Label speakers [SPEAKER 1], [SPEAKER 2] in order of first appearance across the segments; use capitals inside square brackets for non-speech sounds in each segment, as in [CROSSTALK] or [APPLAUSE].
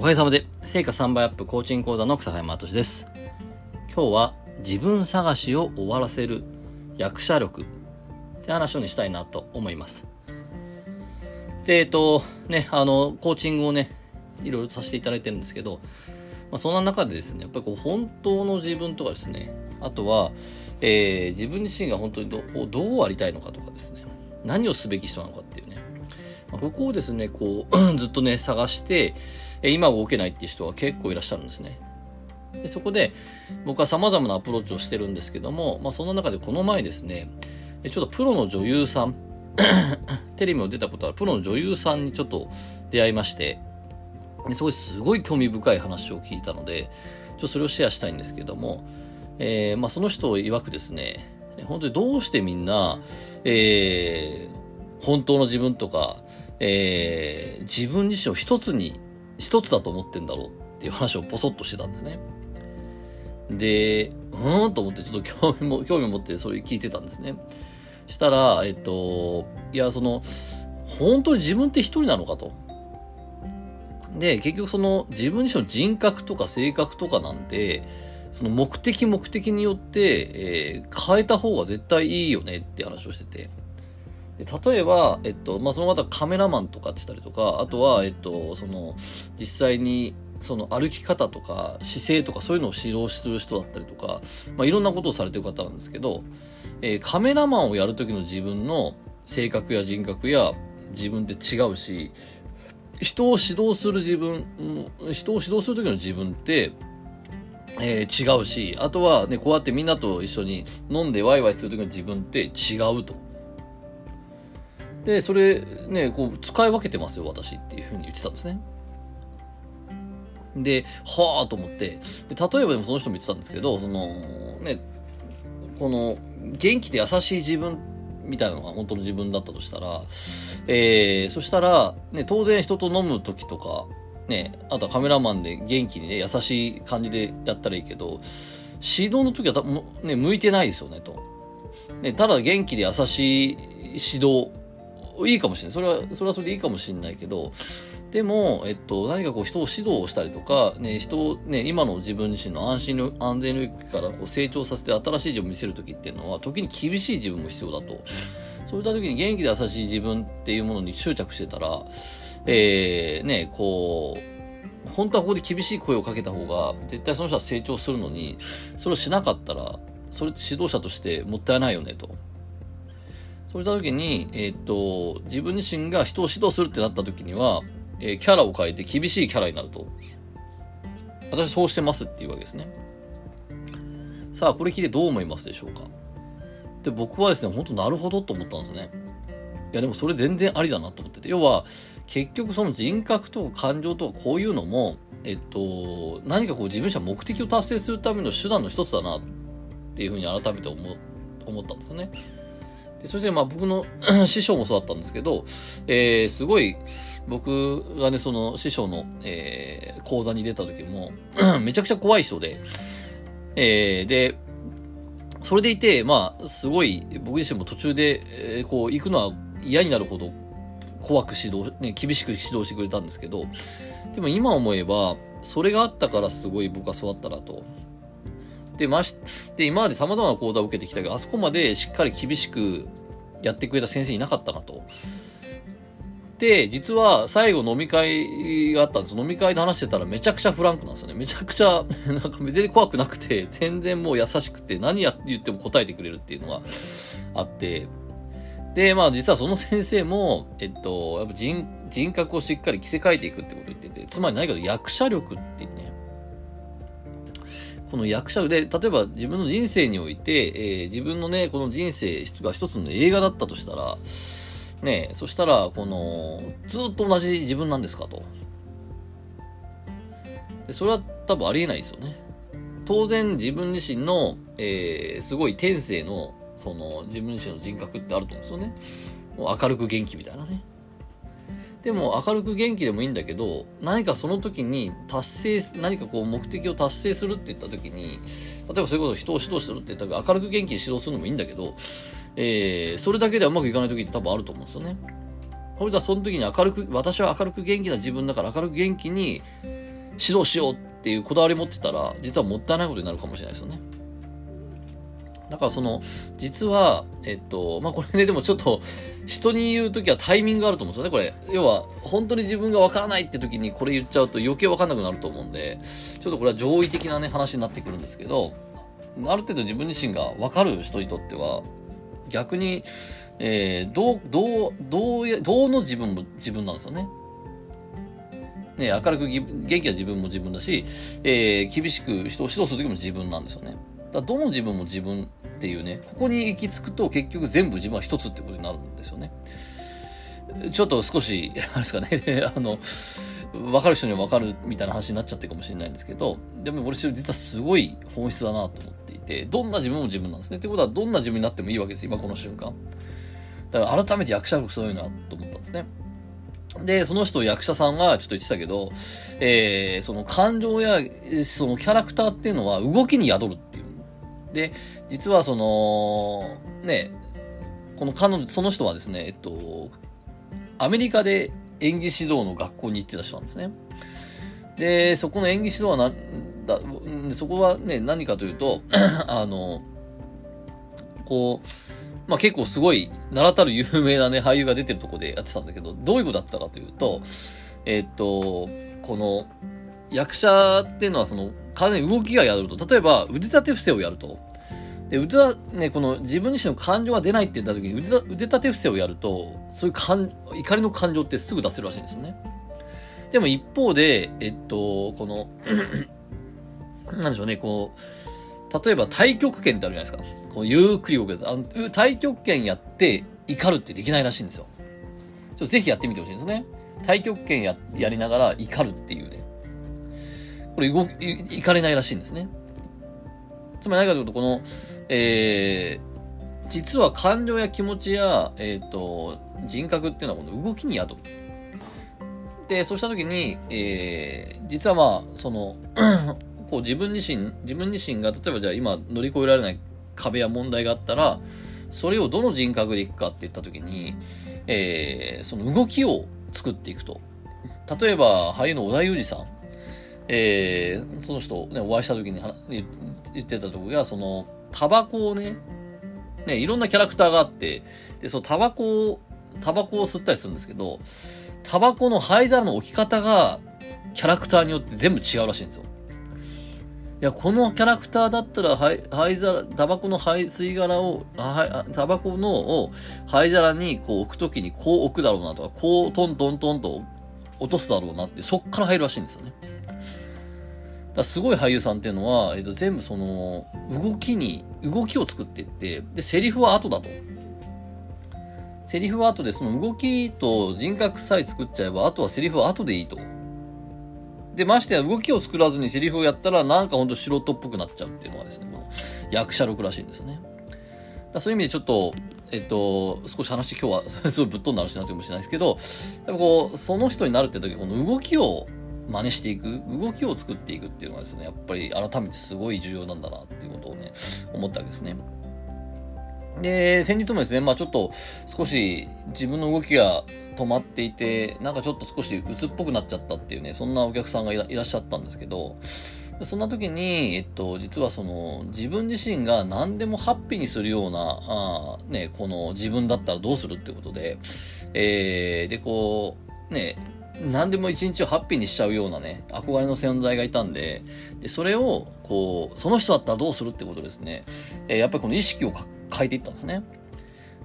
[SPEAKER 1] おかげさまで、成果3倍アップコーチング講座の草山敏です。今日は自分探しを終わらせる役者力って話を、したいなと思います。で、えっと、ね、あの、コーチングをね、いろいろさせていただいてるんですけど、まあ、そんな中でですね、やっぱりこう、本当の自分とかですね、あとは、えー、自分自身が本当にどどうありたいのかとかですね、何をすべき人なのかっていうね、まあ、ここをですね、こう、[CLEARS THROAT] ずっとね、探して、今動けないっていう人は結構いらっしゃるんですね。でそこで僕は様々なアプローチをしてるんですけども、まあ、その中でこの前ですね、ちょっとプロの女優さん、[COUGHS] テレビも出たことあるプロの女優さんにちょっと出会いまして、すごいすごい興味深い話を聞いたので、ちょっとそれをシェアしたいんですけども、えー、まあ、その人曰くですね、本当にどうしてみんな、えー、本当の自分とか、えー、自分自身を一つに一つだと思ってんだろうっていう話をポソッとしてたんですね。で、うーんと思ってちょっと興味も、興味持ってそれ聞いてたんですね。したら、えっと、いや、その、本当に自分って一人なのかと。で、結局その自分自身の人格とか性格とかなんて、その目的目的によって、えー、変えた方が絶対いいよねって話をしてて。例えば、えっと、まあ、そのまたカメラマンとかって言ったりとか、あとは、えっと、その、実際に、その歩き方とか姿勢とかそういうのを指導する人だったりとか、まあ、いろんなことをされてる方なんですけど、えー、カメラマンをやるときの自分の性格や人格や自分って違うし、人を指導する自分、人を指導するときの自分って、えー、違うし、あとはね、こうやってみんなと一緒に飲んでワイワイするときの自分って違うと。で、それね、こう、使い分けてますよ、私っていうふうに言ってたんですね。で、はあと思って、例えばでもその人も言ってたんですけど、その、ね、この、元気で優しい自分みたいなのが本当の自分だったとしたら、えー、そしたら、ね、当然人と飲む時とか、ね、あとはカメラマンで元気にね、優しい感じでやったらいいけど、指導の時はね、向いてないですよね、と。ね、ただ元気で優しい指導いいかもしれない。それは、それはそれでいいかもしれないけど、でも、えっと、何かこう人を指導したりとか、ね、人をね、今の自分自身の安心の、安全領域からこう成長させて新しい自分を見せるときっていうのは、時に厳しい自分も必要だと。そういった時に元気で優しい自分っていうものに執着してたら、えー、ね、こう、本当はここで厳しい声をかけた方が、絶対その人は成長するのに、それをしなかったら、それって指導者としてもったいないよね、と。そういった時に、えー、っと、自分自身が人を指導するってなった時には、えー、キャラを変えて厳しいキャラになると。私そうしてますっていうわけですね。さあ、これ聞いてどう思いますでしょうかで、僕はですね、本当なるほどと思ったんですね。いや、でもそれ全然ありだなと思ってて。要は、結局その人格とか感情とかこういうのも、えっと、何かこう自分自身目的を達成するための手段の一つだなっていうふうに改めて思ったんですね。でそしてまあ僕の [CLEARS THROAT] 師匠もそうだったんですけど、えー、すごい僕がね、その師匠の、えー、講座に出た時も [CLEARS THROAT] めちゃくちゃ怖い人で、えー、で、それでいて、まあ、すごい、僕自身も途中で、えー、こう、行くのは嫌になるほど怖く指導、ね、厳しく指導してくれたんですけど、でも今思えば、それがあったからすごい僕は育ったなと。で、まし、で、今まで様々な講座を受けてきたけど、あそこまでしっかり厳しくやってくれた先生いなかったなと。で、実は最後飲み会があったんです。飲み会で話してたらめちゃくちゃフランクなんですよね。めちゃくちゃ、[LAUGHS] なんか別に怖くなくて、全然もう優しくて、何や言っても答えてくれるっていうのがあって、で、まあ実はその先生も、えっと、やっぱ人、人格をしっかり着せ替えていくってこと言ってて、つまり何かと役者力っていうね、この役者で、例えば自分の人生において、えー、自分のね、この人生が一つの映画だったとしたら、ねそしたら、この、ずっと同じ自分なんですかと。でそれは多分ありえないですよね。当然自分自身の、えー、すごい天性の、その自分自身の人格ってあると思うんですよね。もう明るく元気みたいなね。でも明るく元気でもいいんだけど、何かその時に達成、何かこう目的を達成するって言った時に、例えばそういうことを人を指導するって言ったら明るく元気に指導するのもいいんだけど、えー、それだけではうまくいかない時って多分あると思うんですよね。それではその時に明るく、私は明るく元気な自分だから明るく元気に、指導しようっていうこだわり持ってたら、実はもったいないことになるかもしれないですよね。だからその、実は、えっと、まあ、これね、でもちょっと、人に言うときはタイミングがあると思うんですよね、これ。要は、本当に自分がわからないって時にこれ言っちゃうと余計わかんなくなると思うんで、ちょっとこれは上位的なね、話になってくるんですけど、ある程度自分自身がわかる人にとっては、逆に、えー、どう、どう、どう、どうの自分も自分なんですよね。ね、明るく元気な自分も自分だし、えー、厳しく人を指導する時も自分なんですよね。だどの自分も自分っていうね、ここに行き着くと結局全部自分は一つってことになるんですよね。ちょっと少し、あれですかね、[LAUGHS] あの、分かる人には分かるみたいな話になっちゃってるかもしれないんですけど、でも俺実はすごい本質だなと思っていて、どんな自分も自分なんですね。ってことはどんな自分になってもいいわけです、今この瞬間。だから改めて役者力そういうなと思ったんですね。で、その人役者さんがちょっと言ってたけど、えー、その感情や、そのキャラクターっていうのは動きに宿るっ。で、実はその、ね、この彼女、その人はですね、えっと、アメリカで演技指導の学校に行ってた人なんですね。で、そこの演技指導はな、だそこはね、何かというと、[CLEARS THROAT] あの、こう、まあ、結構すごい、名だたる有名なね、俳優が出てるとこでやってたんだけど、どういうことだったかというと、えっと、この、役者っていうのはその、体に動きがやると、例えば腕立て伏せをやると、で、腕だ、ね、この自分自身の感情が出ないって言った時に腕腕立て伏せをやると、そういう感、怒りの感情ってすぐ出せるらしいんですね。でも一方で、えっと、この [CLEARS THROAT] なんでしょうね、こう、例えば太極拳ってあるじゃないですか。こうゆっくり動くやつ。あの、太極拳やって怒るってできないらしいんですよ。ちょっとぜひやってみてほしいんですね。太極拳や、やりながら怒るっていうね。これ動き、怒れないらしいんですね。つまり何かというと、この、えー、実は感情や気持ちや、えっ、ー、と、人格っていうのはこの動きに宿る。で、そうしたときに、えー、実はまあ、その、[CLEARS THROAT] こう自分自身、自分自身が、例えばじゃあ今乗り越えられない壁や問題があったら、それをどの人格でいくかって言ったときに、えー、その動きを作っていくと。例えば、俳優の小田裕二さん。えー、その人、ね、お会いした時に言ってたとこが、その、タバコをね、ね、いろんなキャラクターがあって、で、そのタバコを、タバコを吸ったりするんですけど、タバコの灰皿の置き方が、キャラクターによって全部違うらしいんですよ。いや、このキャラクターだったら、灰、灰皿、タバコの灰吸い殻を、タバコのを灰皿にこう置くときにこう置くだろうなとか、こうトントントンと落とすだろうなって、そっから入るらしいんですよね。すごい俳優さんっていうのは、えっと、全部その、動きに、動きを作っていって、で、セリフは後だと。セリフは後で、その動きと人格さえ作っちゃえば、あとはセリフは後でいいと。で、ましてや動きを作らずにセリフをやったら、なんかほんと素人っぽくなっちゃうっていうのはですね、役者力らしいんですよね。だそういう意味でちょっと、えっと、少し話今日は [LAUGHS] すごいぶっ飛んだ話になってるかもしれないですけど、でもこう、その人になるって時、この動きを真似していく、動きを作っていくっていうのはですね、やっぱり改めてすごい重要なんだなっていうことをね、思ったわけですね。で、先日もですね、まあちょっと少し自分の動きが止まっていて、なんかちょっと少し鬱っぽくなっちゃったっていうね、そんなお客さんがいらっしゃったんですけど、そんな時に、えっと、実はその、自分自身が何でもハッピーにするような、あね、この自分だったらどうするってことで、えー、で、こう、ね、何でも一日をハッピーにしちゃうようなね、憧れの存在がいたんで、でそれを、こう、その人だったらどうするってことですね。えー、やっぱりこの意識を変えていったんですね。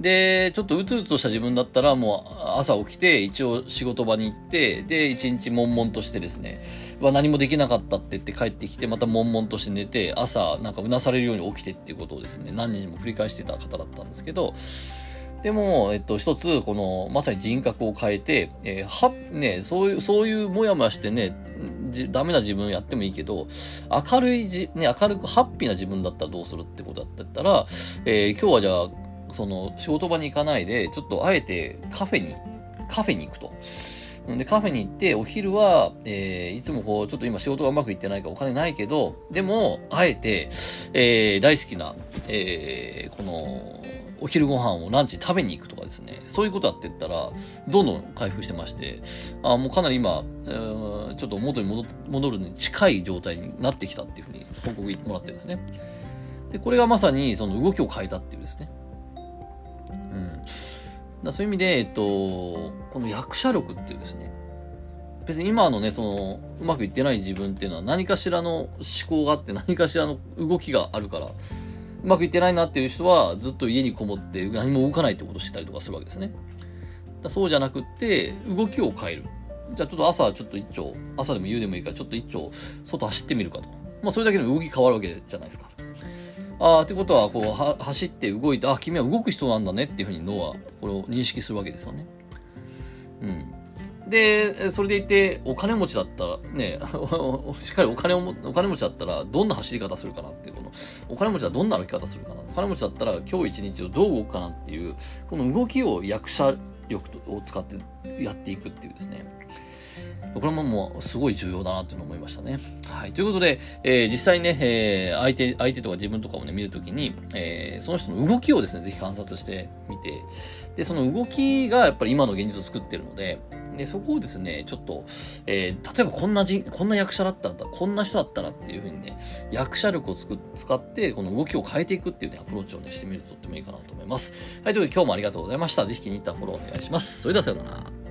[SPEAKER 1] で、ちょっとうつうつとした自分だったら、もう朝起きて、一応仕事場に行って、で、一日悶々としてですね、は何もできなかったって言って帰ってきて、また悶々として寝て、朝、なんかうなされるように起きてっていうことをですね、何日も繰り返してた方だったんですけど、でも、えっと、一つ、この、まさに人格を変えて、えー、は、ね、そういう、そういうもやもやしてね、ダメな自分やってもいいけど、明るいじ、ね、明るくハッピーな自分だったらどうするってことだったら、えー、今日はじゃあ、その、仕事場に行かないで、ちょっとあえてカフェに、カフェに行くと。で、カフェに行って、お昼は、えー、いつもこう、ちょっと今仕事がうまくいってないからお金ないけど、でも、あえて、えー、大好きな、えー、この、お昼ご飯をランチ食べに行くとかですね、そういうことやってったら、どんどん回復してまして、あもうかなり今、えー、ちょっと元に戻戻るに近い状態になってきたっていうふうに報告もらってるんですね。で、これがまさにその動きを変えたっていうですね。うん。だそういう意味で、えっと、この役者力っていうですね、別に今のね、その、うまくいってない自分っていうのは何かしらの思考があって何かしらの動きがあるから、うまくいってないなっていう人はずっと家にこもって何も動かないってことをしてたりとかするわけですね。だそうじゃなくって、動きを変える。じゃあちょっと朝ちょっと一丁、朝でも夕でもいいからちょっと一丁外走ってみるかと。まあそれだけで動き変わるわけじゃないですか。ああ、ってことは、こう、は、走って動いて、あ、君は動く人なんだねっていうふうに脳は、これを認識するわけですよね。うん。で、それでいて、お金持ちだったら、ね、[LAUGHS] しっかりお金を、お金持ちだったら、どんな走り方するかなっていう、この、お金持ちはどんな歩き方するかな。お金持ちだったら、今日一日をどう動くかなっていう、この動きを役者力を使ってやっていくっていうですね。これももうすごい重要だなっていうのを思いましたね。はい。ということで、えー、実際ね、えー、相手、相手とか自分とかをね、見るときに、えー、その人の動きをですね、ぜひ観察してみて、で、その動きがやっぱり今の現実を作ってるので、で、そこをですね、ちょっと、えー、例えばこんな人、こんな役者だったら、こんな人だったらっていう風にね、役者力をつく使って、この動きを変えていくっていうね、アプローチをね、してみるととってもいいかなと思います。はい、ということで今日もありがとうございました。ぜひ気に入ったフォローお願いします。それではさようなら。